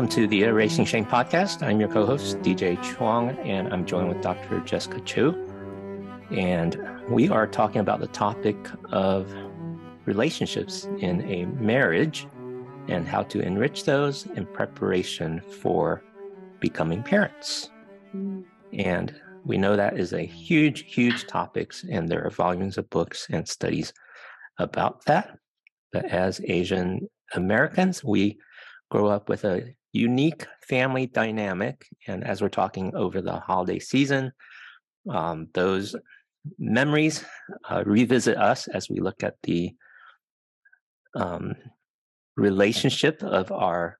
Welcome to the Erasing Shame podcast. I'm your co host, DJ Chuang, and I'm joined with Dr. Jessica Cho. And we are talking about the topic of relationships in a marriage and how to enrich those in preparation for becoming parents. And we know that is a huge, huge topic, and there are volumes of books and studies about that. But as Asian Americans, we grow up with a unique family dynamic. And as we're talking over the holiday season, um, those memories uh, revisit us as we look at the um, relationship of our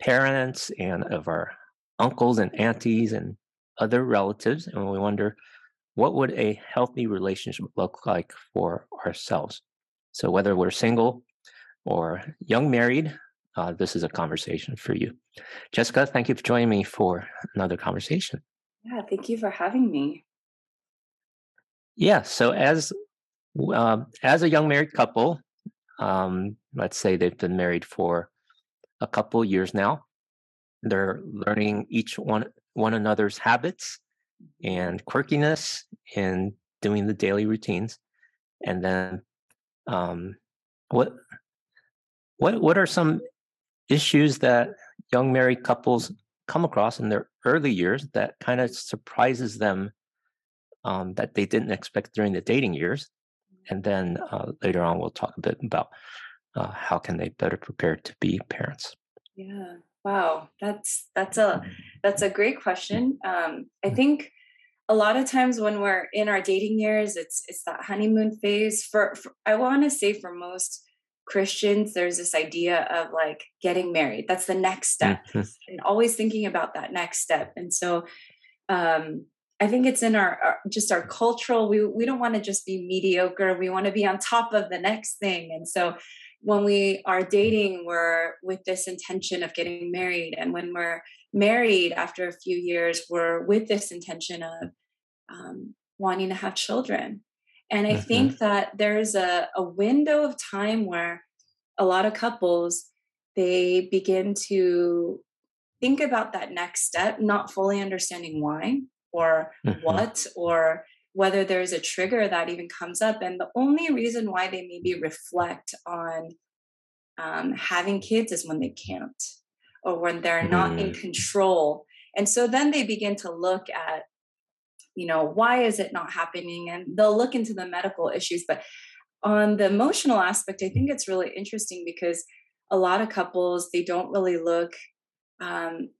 parents and of our uncles and aunties and other relatives. And we wonder what would a healthy relationship look like for ourselves? So, whether we're single or young married, uh, this is a conversation for you. Jessica, thank you for joining me for another conversation. Yeah, thank you for having me. Yeah, so as uh, as a young married couple, um, let's say they've been married for a couple years now, they're learning each one one another's habits and quirkiness and doing the daily routines, and then um, what what what are some issues that young married couples come across in their early years that kind of surprises them um, that they didn't expect during the dating years. And then uh, later on we'll talk a bit about uh, how can they better prepare to be parents. Yeah. Wow. That's that's a that's a great question. Um, i think a lot of times when we're in our dating years it's it's that honeymoon phase. For, for i want to say for most Christians, there's this idea of like getting married. That's the next step, mm-hmm. and always thinking about that next step. And so, um, I think it's in our, our, just our cultural. We we don't want to just be mediocre. We want to be on top of the next thing. And so, when we are dating, we're with this intention of getting married, and when we're married after a few years, we're with this intention of um, wanting to have children. And I mm-hmm. think that there's a, a window of time where a lot of couples they begin to think about that next step, not fully understanding why or mm-hmm. what or whether there's a trigger that even comes up. And the only reason why they maybe reflect on um, having kids is when they can't or when they're not in mm. control. And so then they begin to look at you know why is it not happening? And they'll look into the medical issues but on the emotional aspect i think it's really interesting because a lot of couples they don't really look um,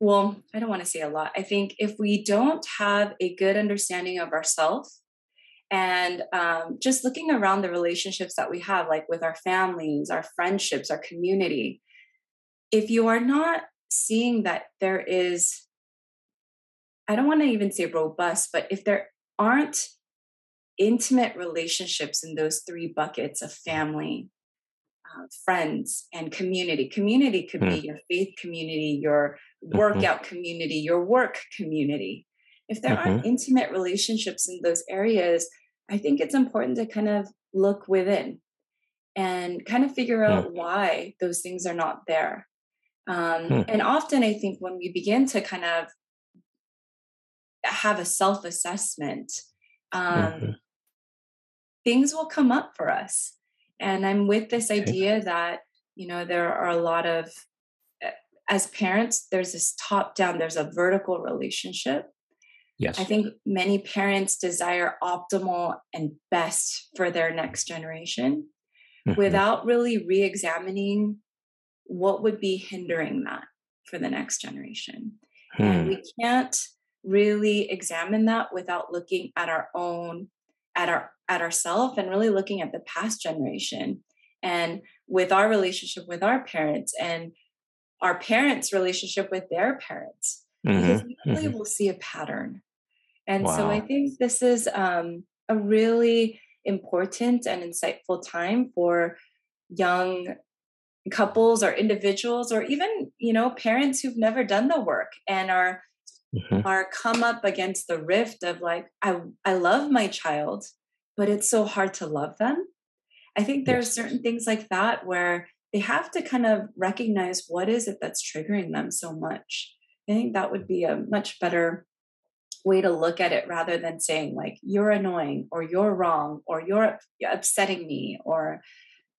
well i don't want to say a lot. I think if we don't have a good understanding of ourselves and um, just looking around the relationships that we have like with our families our friendships our community if you are not seeing that there is I don't want to even say robust, but if there aren't intimate relationships in those three buckets of family, uh, friends, and community, community could mm. be your faith community, your mm-hmm. workout mm-hmm. community, your work community. If there mm-hmm. aren't intimate relationships in those areas, I think it's important to kind of look within and kind of figure out mm. why those things are not there. Um, mm. And often, I think when we begin to kind of have a self assessment, um, mm-hmm. things will come up for us. And I'm with this idea that, you know, there are a lot of, eh, as parents, there's this top down, there's a vertical relationship. Yes. I think many parents desire optimal and best for their next generation mm-hmm. without really re examining what would be hindering that for the next generation. Hmm. And we can't really examine that without looking at our own at our at ourself and really looking at the past generation and with our relationship with our parents and our parents relationship with their parents mm-hmm. because we really mm-hmm. will see a pattern and wow. so i think this is um, a really important and insightful time for young couples or individuals or even you know parents who've never done the work and are mm-hmm. are come up against the rift of like i i love my child but it's so hard to love them i think there yes. are certain things like that where they have to kind of recognize what is it that's triggering them so much. I think that would be a much better way to look at it rather than saying like you're annoying or you're wrong or you're upsetting me or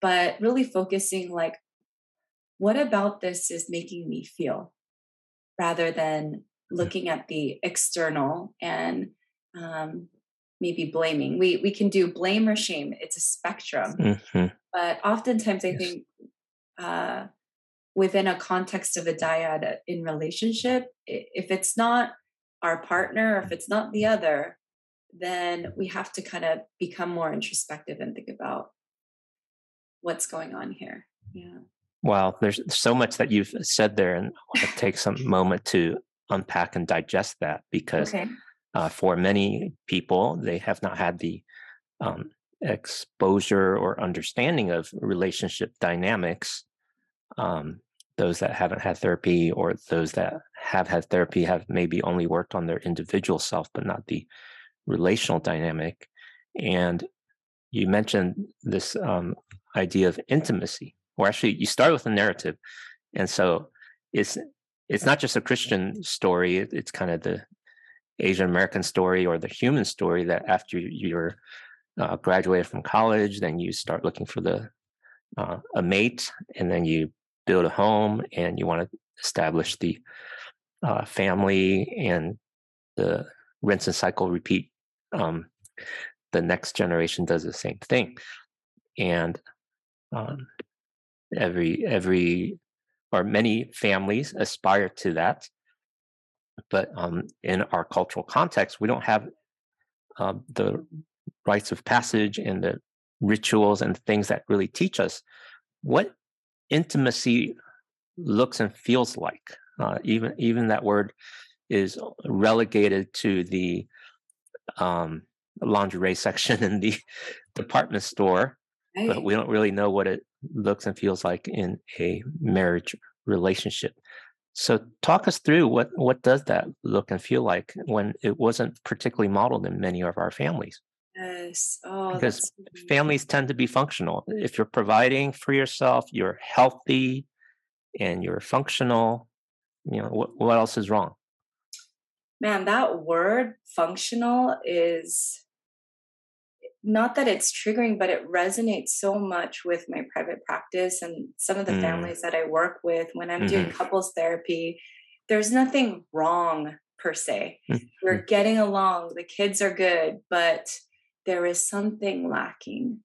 but really focusing like what about this is making me feel rather than. Looking at the external and um, maybe blaming. We we can do blame or shame it's a spectrum. Mm-hmm. but oftentimes i yes. think uh, within a context of a dyad in relationship if it's not our partner if it's not the other then we have to kind of become more introspective and think about what's going on here. Yeah. Well, there's so much that you've said there, and I'll take some moment to unpack and digest that because okay. uh, for many people, they have not had the um, exposure or understanding of relationship dynamics um, those that haven't had therapy or those that have had therapy have maybe only worked on their individual self but not the relational dynamic and you mentioned this um, idea of intimacy or actually you start with a narrative and so it's it's not just a christian story it's kind of the asian american story or the human story that after you're uh, graduated from college then you start looking for the uh, a mate and then you build a home and you want to establish the uh, family and the rinse and cycle repeat um, the next generation does the same thing. And um, every every or many families aspire to that but um, in our cultural context we don't have uh, the rites of passage and the rituals and things that really teach us what intimacy looks and feels like. Uh, even even that word is relegated to the um, lingerie section in the department store, right. but we don't really know what it looks and feels like in a marriage relationship. So, talk us through what what does that look and feel like when it wasn't particularly modeled in many of our families. Yes. Oh, because families tend to be functional. If you're providing for yourself, you're healthy and you're functional, you know, what, what else is wrong? Man, that word functional is not that it's triggering, but it resonates so much with my private practice and some of the mm. families that I work with when I'm mm-hmm. doing couples therapy. There's nothing wrong per se. Mm-hmm. We're getting along, the kids are good, but there is something lacking.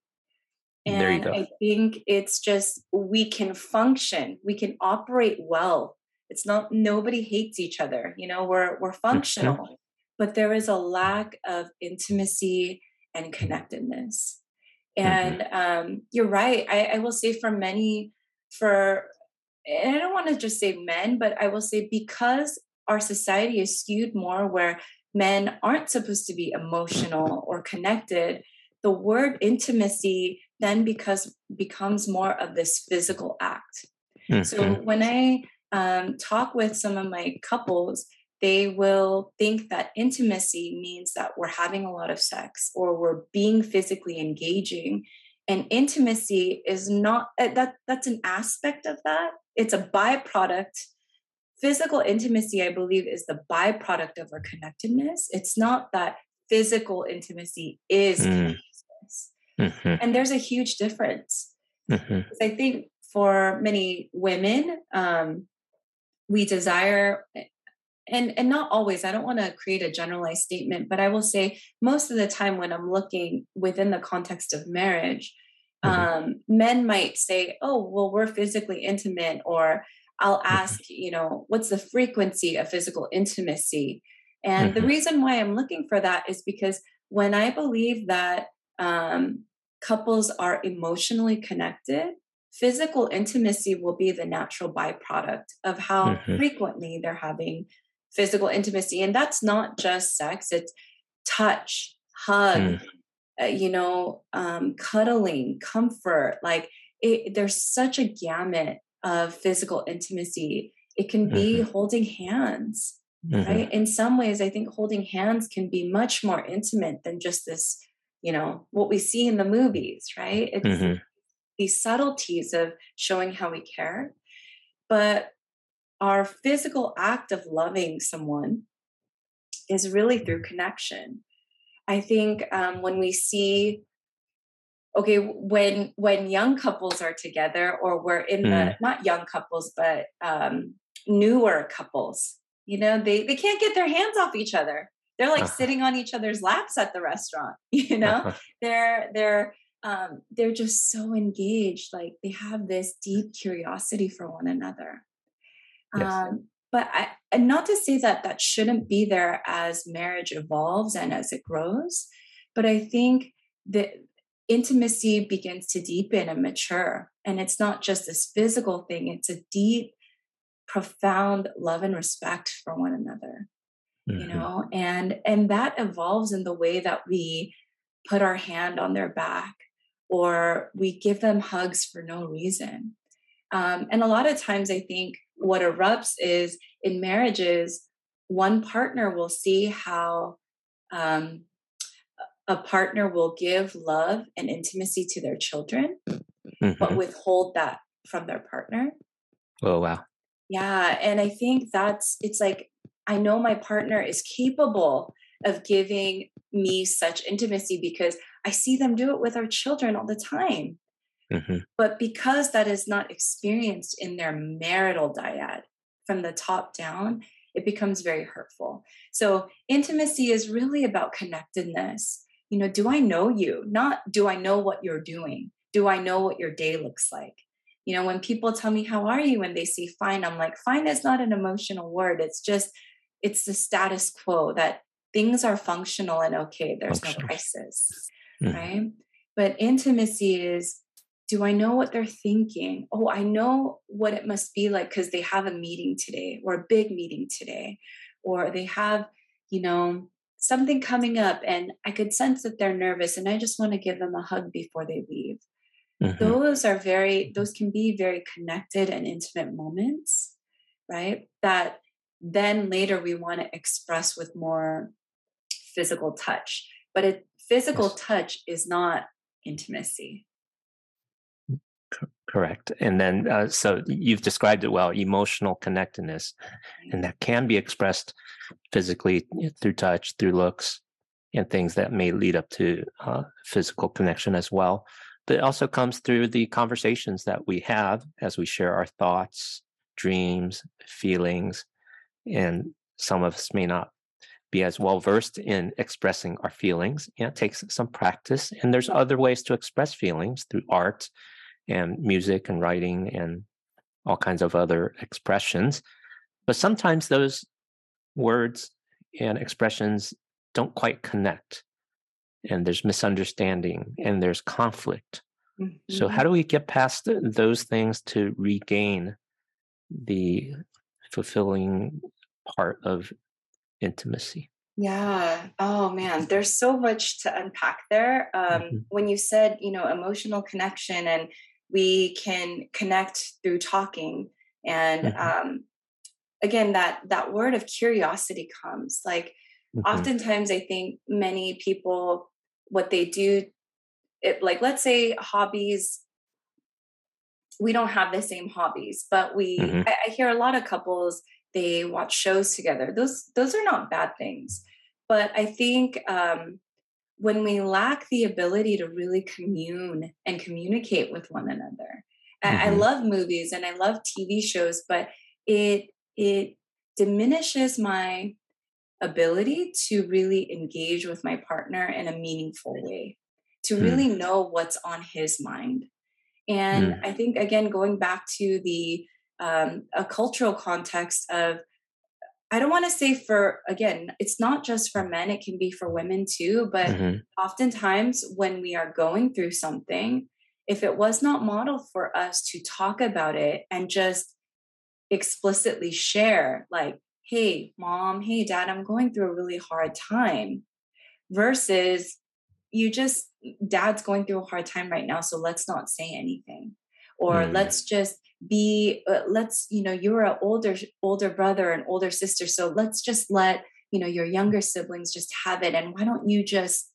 And I think it's just we can function, we can operate well. It's not nobody hates each other, you know, we're we're functional, mm-hmm. but there is a lack of intimacy and connectedness. And mm-hmm. um, you're right. I, I will say for many, for and I don't want to just say men, but I will say because our society is skewed more where men aren't supposed to be emotional or connected, the word intimacy then because becomes more of this physical act. Mm-hmm. So when I um, talk with some of my couples, they will think that intimacy means that we're having a lot of sex or we're being physically engaging and intimacy is not eh, that that's an aspect of that it's a byproduct physical intimacy, I believe, is the byproduct of our connectedness. It's not that physical intimacy is mm. mm-hmm. And there's a huge difference. Mm-hmm. I think for many women, um, we desire and and not always i don't want to create a generalized statement but i will say most of the time when i'm looking within the context of marriage mm-hmm. um, men might say oh well we're physically intimate or I'll ask, you know, what's the frequency of physical intimacy? And mm-hmm. the reason why I'm looking for that is because when I believe that um, couples are emotionally connected, physical intimacy will be the natural byproduct of how mm-hmm. frequently they're having physical intimacy. And that's not just sex, it's touch, hug, mm. uh, you know, um, cuddling, comfort. Like it, there's such a gamut of physical intimacy. It can be mm-hmm. holding hands, mm-hmm. right? In some ways, I think holding hands can be much more intimate than just this, you know, what we see in the movies, right? It's, mm-hmm. these subtleties of showing how we care. But our physical act of loving someone is really through connection. I think um, when we see, okay, when when young couples are together, or we're in mm. the not young couples, but um, newer couples, you know, they they can't get their hands off each other. They're like uh-huh. sitting on each other's laps at the restaurant. You know, uh-huh. they're they're um, they're just so engaged. Like they have this deep curiosity for one another. Yes. Um, but I, and not to say that that shouldn't be there as marriage evolves and as it grows, but I think that intimacy begins to deepen and mature. And it's not just this physical thing, it's a deep, profound love and respect for one another. Mm-hmm. You know, and and that evolves in the way that we put our hand on their back or we give them hugs for no reason. Um, and a lot of times I think what erupts is in marriages, one partner will see how um, a partner will give love and intimacy to their children, mm-hmm. but withhold that from their partner. Oh, wow. Yeah. And I think that's, it's like, I know my partner is capable of giving me such intimacy because I see them do it with our children all the time. Mm-hmm. But because that is not experienced in their marital dyad from the top down, it becomes very hurtful. So, intimacy is really about connectedness. You know, do I know you? Not do I know what you're doing? Do I know what your day looks like? You know, when people tell me, How are you? when they say fine, I'm like, fine is not an emotional word. It's just, it's the status quo that things are functional and okay. There's no crisis, mm-hmm. right? But intimacy is do I know what they're thinking? Oh, I know what it must be like because they have a meeting today or a big meeting today, or they have, you know, something coming up and I could sense that they're nervous and I just want to give them a hug before they leave. Mm-hmm. Those are very, those can be very connected and intimate moments, right? That then later we want to express with more physical touch. But a physical yes. touch is not intimacy Correct. And then, uh, so you've described it well emotional connectedness, and that can be expressed physically through touch, through looks, and things that may lead up to uh, physical connection as well. But it also comes through the conversations that we have as we share our thoughts, dreams, feelings. And some of us may not be as well versed in expressing our feelings. And it takes some practice. And there's other ways to express feelings through art and music and writing and all kinds of other expressions. But sometimes those words and expressions don't quite connect, and there's misunderstanding and there's conflict. Mm-hmm. So, how do we get past those things to regain the fulfilling part of intimacy? Yeah. Oh man, there's so much to unpack there. Um, mm-hmm. When you said, you know, emotional connection and we can connect through talking and mm-hmm. um, again that that word of curiosity comes like mm-hmm. oftentimes i think many people what they do it like let's say hobbies we don't have the same hobbies but we mm-hmm. I, I hear a lot of couples they watch shows together those those are not bad things but i think um when we lack the ability to really commune and communicate with one another. Mm-hmm. I, I love movies and I love TV shows, but it it diminishes my ability to really engage with my partner in a meaningful way, to mm. really know what's on his mind. And mm. I think again, going back to the um, a cultural context of I don't want to say for, again, it's not just for men, it can be for women too. But mm-hmm. oftentimes when we are going through something, if it was not modeled for us to talk about it and just explicitly share, like, hey, mom, hey, dad, I'm going through a really hard time, versus you just, dad's going through a hard time right now, so let's not say anything. Or mm. let's just be uh, let's you know you're an older older brother and older sister so let's just let you know your younger siblings just have it and why don't you just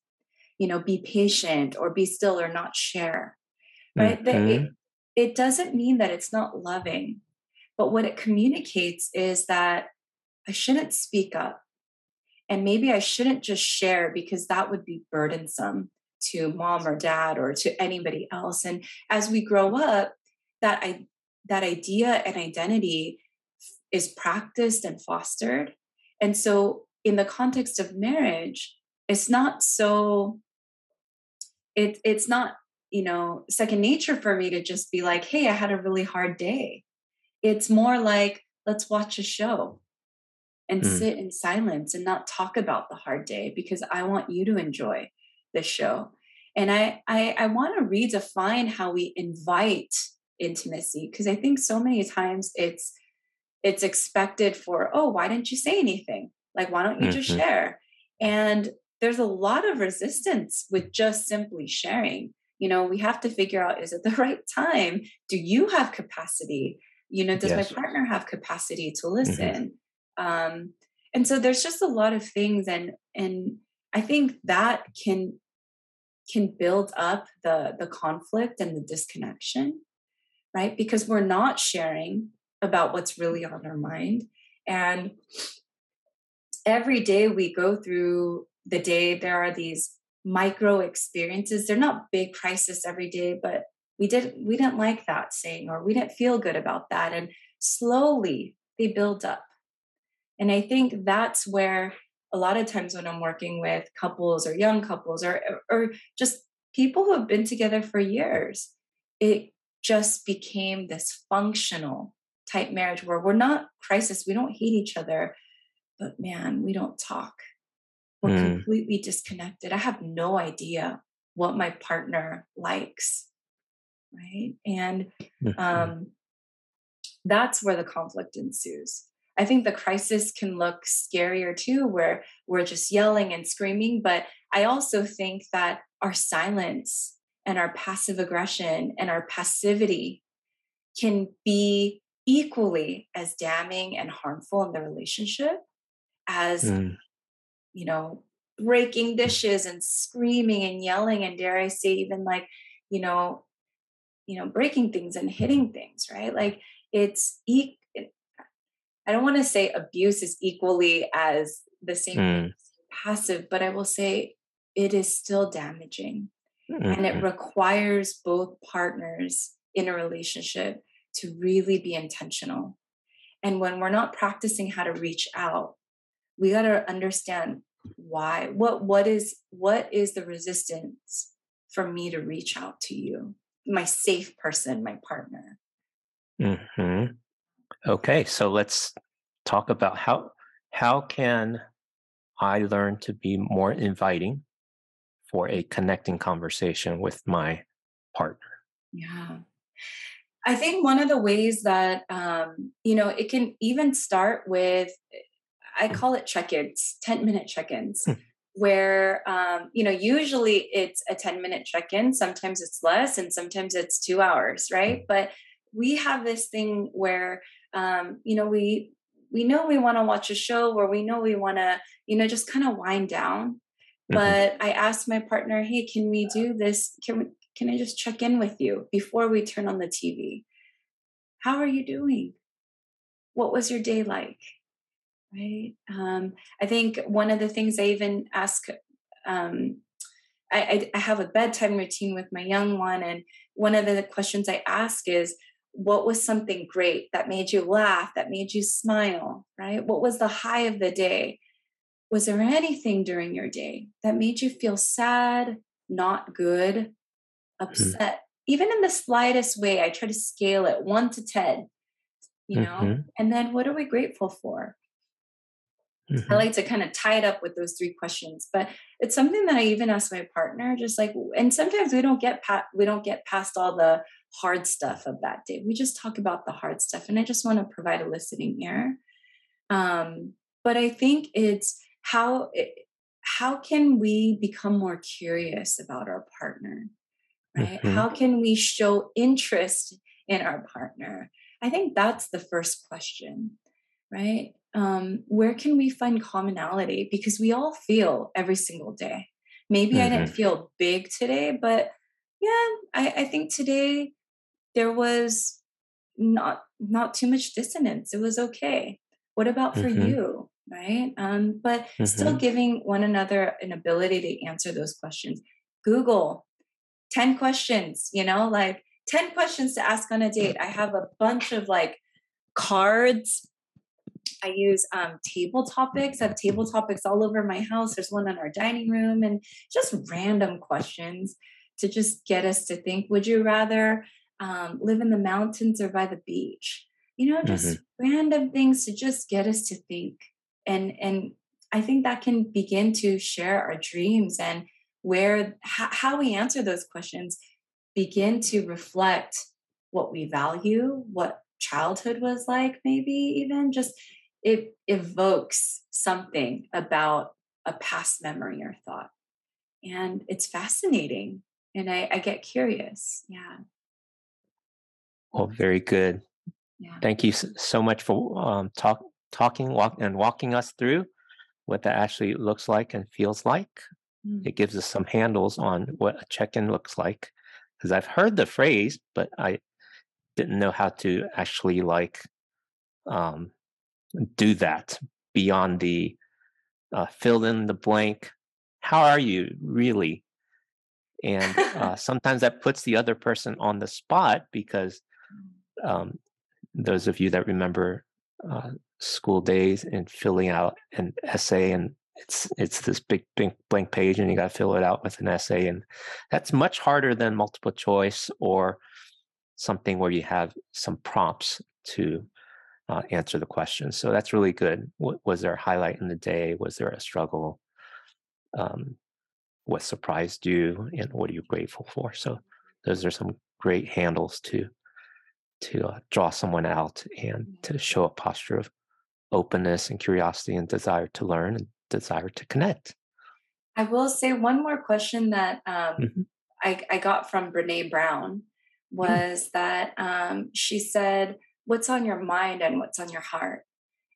you know be patient or be still or not share right? That it, it doesn't mean that it's not loving but what it communicates is that i shouldn't speak up and maybe i shouldn't just share because that would be burdensome to mom or dad or to anybody else and as we grow up that i that idea and identity is practiced and fostered. And so in the context of marriage it's not so it, it's not you know second nature for me to just be like hey i had a really hard day. It's more like let's watch a show and mm. sit in silence and not talk about the hard day because i want you to enjoy the show. And i i, I want to redefine how we invite intimacy because i think so many times it's it's expected for oh why didn't you say anything like why don't you mm-hmm. just share and there's a lot of resistance with just simply sharing you know we have to figure out is it the right time do you have capacity you know does yes. my partner have capacity to mm-hmm. listen mm-hmm. um and so there's just a lot of things and and i think that can can build up the the conflict and the disconnection right? Because we're not sharing about what's really on our mind. And every day we go through the day there are these micro experiences. They're not big crisis every day but we didn't we didn't like that saying or we didn't feel good about that. And slowly they build up. And i think that's where a lot of times when i'm working with couples or young couples or or just people who have been together for years it just became this functional type marriage where we're not crisis we don't hate each other but man we don't talk we're mm. completely disconnected. I have no idea what my partner likes. Right. And um, that's where the conflict ensues. I think the crisis can look scarier too, where we're just yelling and screaming. But I also think that our silence and our passive aggression and our passivity can be equally as damning and harmful in the relationship as mm you know, breaking dishes and screaming and yelling and dare I say even like, you know, you know, breaking things and hitting things, right? Like it's e- I don't want to say abuse is equally as the same mm. passive, but I will say it is still damaging. Mm-hmm. And it mm-hmm. requires both partners in a relationship to really be intentional. And when we're not practicing how to reach out, we got to understand why what what is what is the resistance for me to reach out to you my safe person my partner hmm okay so let's talk about how how can i learn to be more inviting for a connecting conversation with my partner yeah i think one of the ways that um, you know it can even start with I call it check-ins, 10 minute check-ins. Hmm. Where um, you know, usually it's a 10 minute check-in, sometimes it's less, and sometimes it's two hours, right? Hmm. But we have this thing where um, you know, we we know we want to watch a show or we know we want to, you know, just kind of wind down. Mm-hmm. But I asked my partner, hey, can we do this? Can we can I just check in with you before we turn on the TV? How are you doing? What was your day like? right um, i think one of the things i even ask um, I, I, have a bedtime routine with my young one and one of the questions i ask is what was something great that made you laugh that made you smile right what was the high of the day was there anything during your day that made you feel sad not good mm-hmm. upset mm-hmm. even in the slightest way i try to scale it 1 to 10 you know mm-hmm. and then what are we grateful for Mm-hmm. I like to kind of tie it up with those three questions, but it's something that I even ask my partner, just like, and sometimes we don't get pa- we don't get past all the hard stuff of that day. We just talk about the hard stuff, and I just want to provide a listening ear. Um, but I think it's how it, how can we become more curious about our partner, right? Mm-hmm. How can we show interest in our partner? I think that's the first question, right? um, where can we find commonality? Because we all feel every single day. Maybe mm-hmm. I didn't mm-hmm. feel big today, but yeah, I, I think today there was not not too much dissonance. It was okay. What about for mm-hmm. you? Right. Um, but mm-hmm. still giving one another an ability to answer those questions. Google 10 questions, you know, like 10 questions to ask on a date. I have a bunch of like cards. I use um, table topics. I have table topics all over my house. There's one in our dining room and just random questions to just get us to think would you rather um, live in the mountains or by the beach? You know, just mm-hmm. random things to just get us to think. And and I think that can begin to share our dreams and where how, how we answer those questions begin to reflect what we value, what childhood was like, maybe even just it evokes something about a past memory or thought. And it's fascinating. And I, I get curious. Yeah. Well, very good. Yeah. Thank you so much for um, talk, talking walk, and walking us through what that actually looks like and feels like. Mm. It gives us some handles on what a check in looks like. Because I've heard the phrase, but I didn't know how to actually like um, do that beyond the uh, fill in the blank. How are you really? And uh, sometimes that puts the other person on the spot because um, those of you that remember uh, school days and filling out an essay and it's it's this big, big blank page and you got to fill it out with an essay and that's much harder than multiple choice or something where you have some prompts to uh, answer the question. So that's really good. What, was there a highlight in the day? Was there a struggle um, what surprised you and what are you grateful for? So those are some great handles to to uh, draw someone out and to mm-hmm. show a posture of openness and curiosity and desire to learn and desire to connect. I will say one more question that um, mm-hmm. I, I, got from Brene Brown mm. was mm that um, she said, What's on your mind and what's on your heart?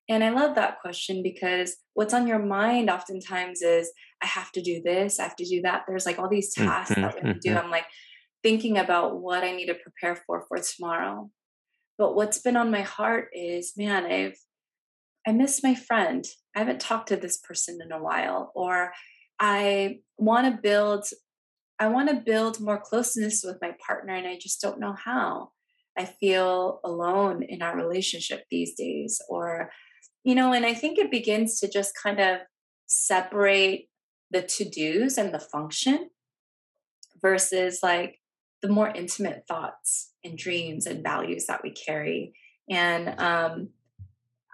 And I love that question because what's on your mind oftentimes is, I have to do this, I have to do that. There's like all these tasks mm-hmm. that we have to do. Mm-hmm. I'm like thinking about what I need to prepare for for tomorrow. But what's been on my heart is, man, I've I miss my friend. I haven't talked to this person in a while, or I want to build I want to build more closeness with my partner and I just don't know how. I feel alone in our relationship these days or you know and I think it begins to just kind of separate the to-dos and the function versus like the more intimate thoughts and dreams and values that we carry and um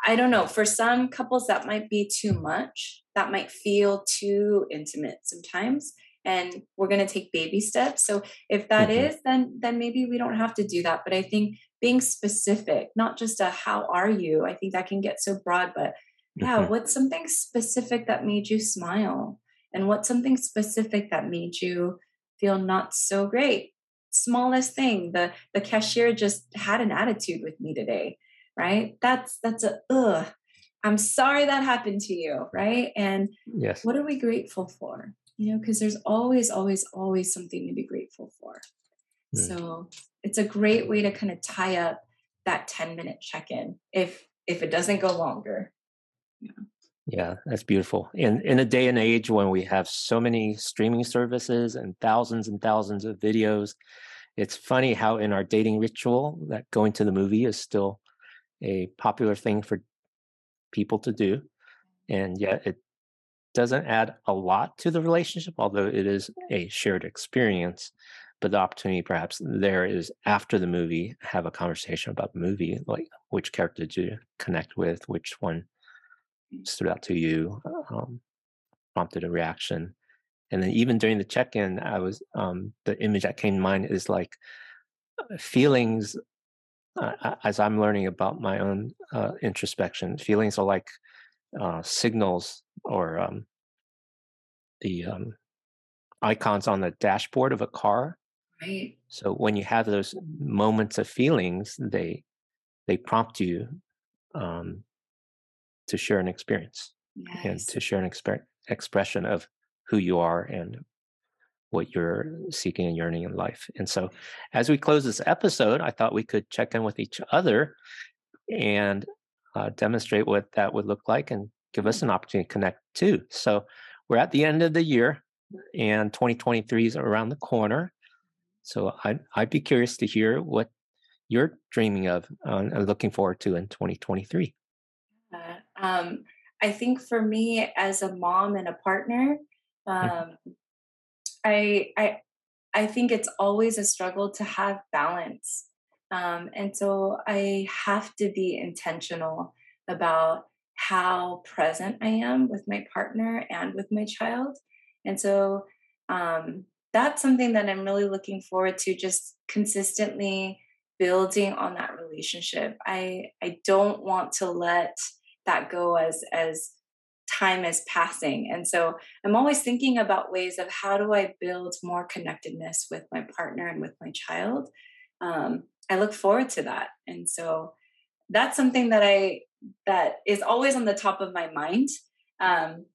I don't know, for some couples that might be too much. That might feel too intimate sometimes. And we're going to take baby steps. So if that mm-hmm. is, then then maybe we don't have to do that. But I think being specific, not just a how are you, I think that can get so broad, but yeah, mm-hmm. what's something specific that made you smile? And what's something specific that made you feel not so great? Smallest thing, the the cashier just had an attitude with me today right? That's that's a ugh. I'm sorry that happened to you, right? And yes. what are we grateful for? You know, because there's always, always, always something to be grateful for. Mm. So it's a great way to kind of tie up that 10 minute check-in if if it doesn't go longer. Yeah. Yeah, that's beautiful. In in a day and age when we have so many streaming services and thousands and thousands of videos, it's funny how in our dating ritual that going to the movie is still a popular thing for people to do and yet it doesn't add a lot to the relationship although it is a shared experience but the opportunity perhaps there is after the movie have a conversation about the movie like which character you connect with which one stood out to you um, prompted a reaction and then even during the check-in i was um, the image that came to mind is like uh, feelings uh, as I'm learning about my own uh, introspection, feelings are like uh, signals or um, the um, icons on the dashboard of a car. Right. So when you have those moments of feelings, they they prompt you um, to share an experience yes. and to share an exper- expression of who you are and what you're seeking and yearning in life. And so, as we close this episode, I thought we could check in with each other and uh, demonstrate what that would look like and give us an opportunity to connect too. So, we're at the end of the year and 2023 is around the corner. So, I'd, I'd be curious to hear what you're dreaming of uh, and looking forward to in 2023. Um, I think for me, as a mom and a partner, mm-hmm. um, I I I think it's always a struggle to have balance. Um, and so I have to be intentional about how present I am with my partner and with my child. And so um, that's something that I'm really looking forward to just consistently building on that relationship. I I don't want to let that go as as time is passing. And so I'm always thinking about ways of how do I build more connectedness with my partner and with my child. Um, I look forward to that. And so that's something that I that is always on the top of my mind. Um,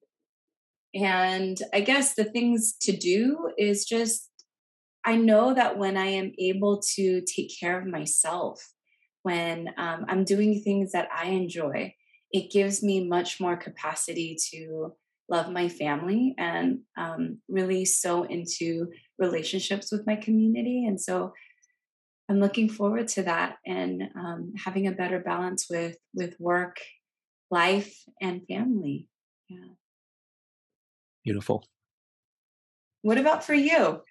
and I guess the things to do is just I know that when I am able to take care of myself, when um, I'm doing things that I enjoy, it gives me much more capacity to love my family and um, really so into relationships with my community. And so I'm looking forward to that and um, having a better balance with with work, life, and family. Yeah. Beautiful. What about for you?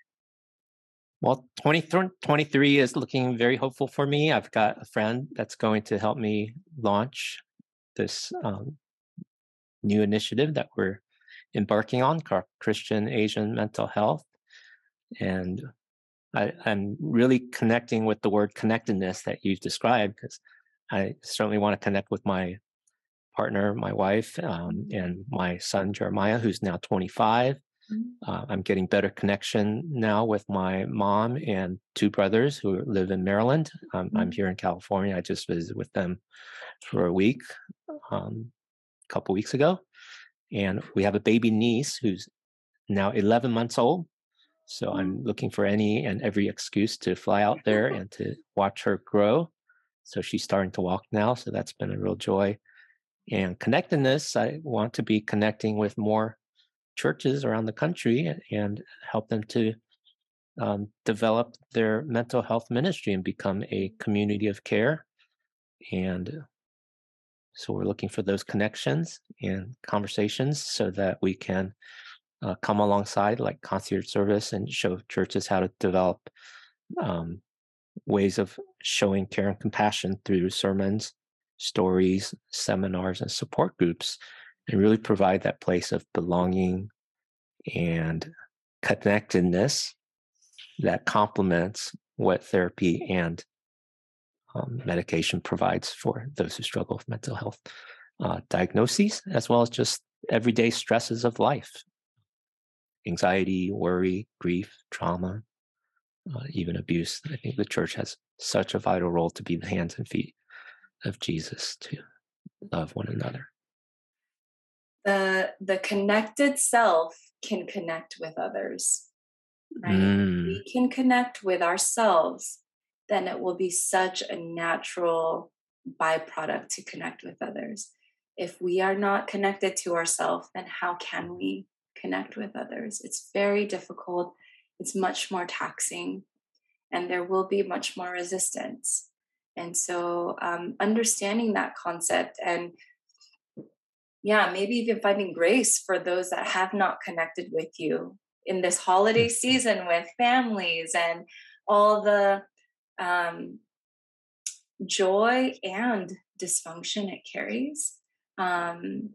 Well, 2023 is looking very hopeful for me. I've got a friend that's going to help me launch this um, new initiative that we're embarking on, Christian Asian Mental Health. And I, am really connecting with the word connectedness that you described because I certainly want to connect with my partner, my wife, um, and my son Jeremiah, who's now 25. Uh, I'm getting better connection now with my mom and two brothers who live in Maryland. Um, mm-hmm. I'm here in California. I just visited with them for a week um, a couple weeks ago, and we have a baby niece who's now 11 months old. So mm-hmm. I'm looking for any and every excuse to fly out there and to watch her grow. So she's starting to walk now. So that's been a real joy. And connectedness, I want to be connecting with more churches around the country and help them to um, develop their mental health ministry and become a community of care. And so we're looking for those connections and conversations so that we can uh, come alongside like concierge service and show churches how to develop um, ways of showing care and compassion through sermons, stories, seminars, and support groups and really provide that place of belonging and connectedness that complements what therapy and um, medication provides for those who struggle with mental health uh, diagnoses, as well as just everyday stresses of life anxiety, worry, grief, trauma, uh, even abuse. I think the church has such a vital role to be the hands and feet of Jesus to love one another the the connected self can connect with others right? Mm. we can connect with ourselves then it will be such a natural byproduct to connect with others. If we are not connected to ourselves then how can we connect with others? It's very difficult. It's much more taxing and there will be much more resistance. And so um, understanding that concept and yeah, maybe even finding grace for those that have not connected with you in this holiday mm-hmm. season with families and all the um, joy and dysfunction it carries. Um,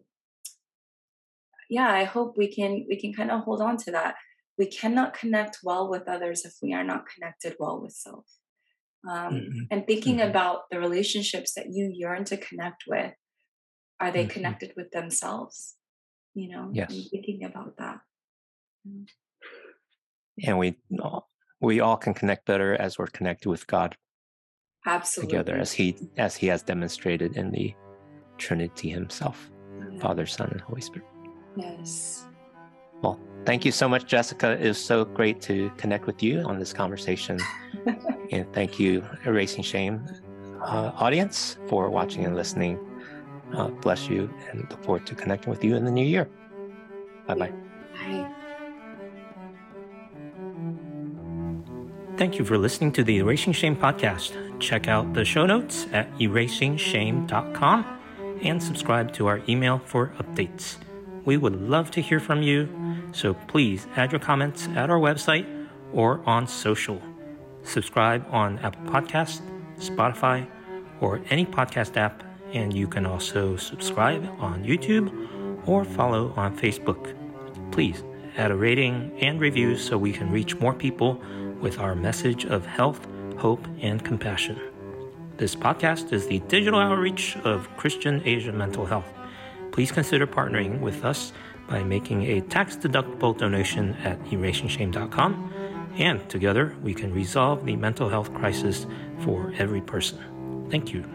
yeah, I hope we can we can kind of hold on to that. We cannot connect well with others if we are not connected well with self. Um, mm-hmm. And thinking mm-hmm. about the relationships that you yearn to connect with are they mm-hmm. connected with themselves you know yes. thinking about that and we all, we all can connect better as we're connected with god absolutely together as he as he has demonstrated in the trinity himself father son and holy spirit yes well thank you so much, Jessica. It was so great to connect with you on this conversation. and thank you, Erasing Shame uh, audience, for watching and listening. Uh, bless you and look forward to connecting with you in the new year. Bye-bye. Bye. Thank you for listening to the Erasing Shame podcast. Check out the show notes at erasingshame.com and subscribe to our email for updates. We would love to hear from you, so please add your comments at our website or on social. Subscribe on Apple Podcasts, Spotify, or any podcast app, and you can also subscribe on YouTube or follow on Facebook. Please add a rating and review so we can reach more people with our message of health, hope, and compassion. This podcast is the digital outreach of Christian Asian Mental Health. Please consider partnering with us by making a tax deductible donation at erasingshame.com, and together we can resolve the mental health crisis for every person. Thank you.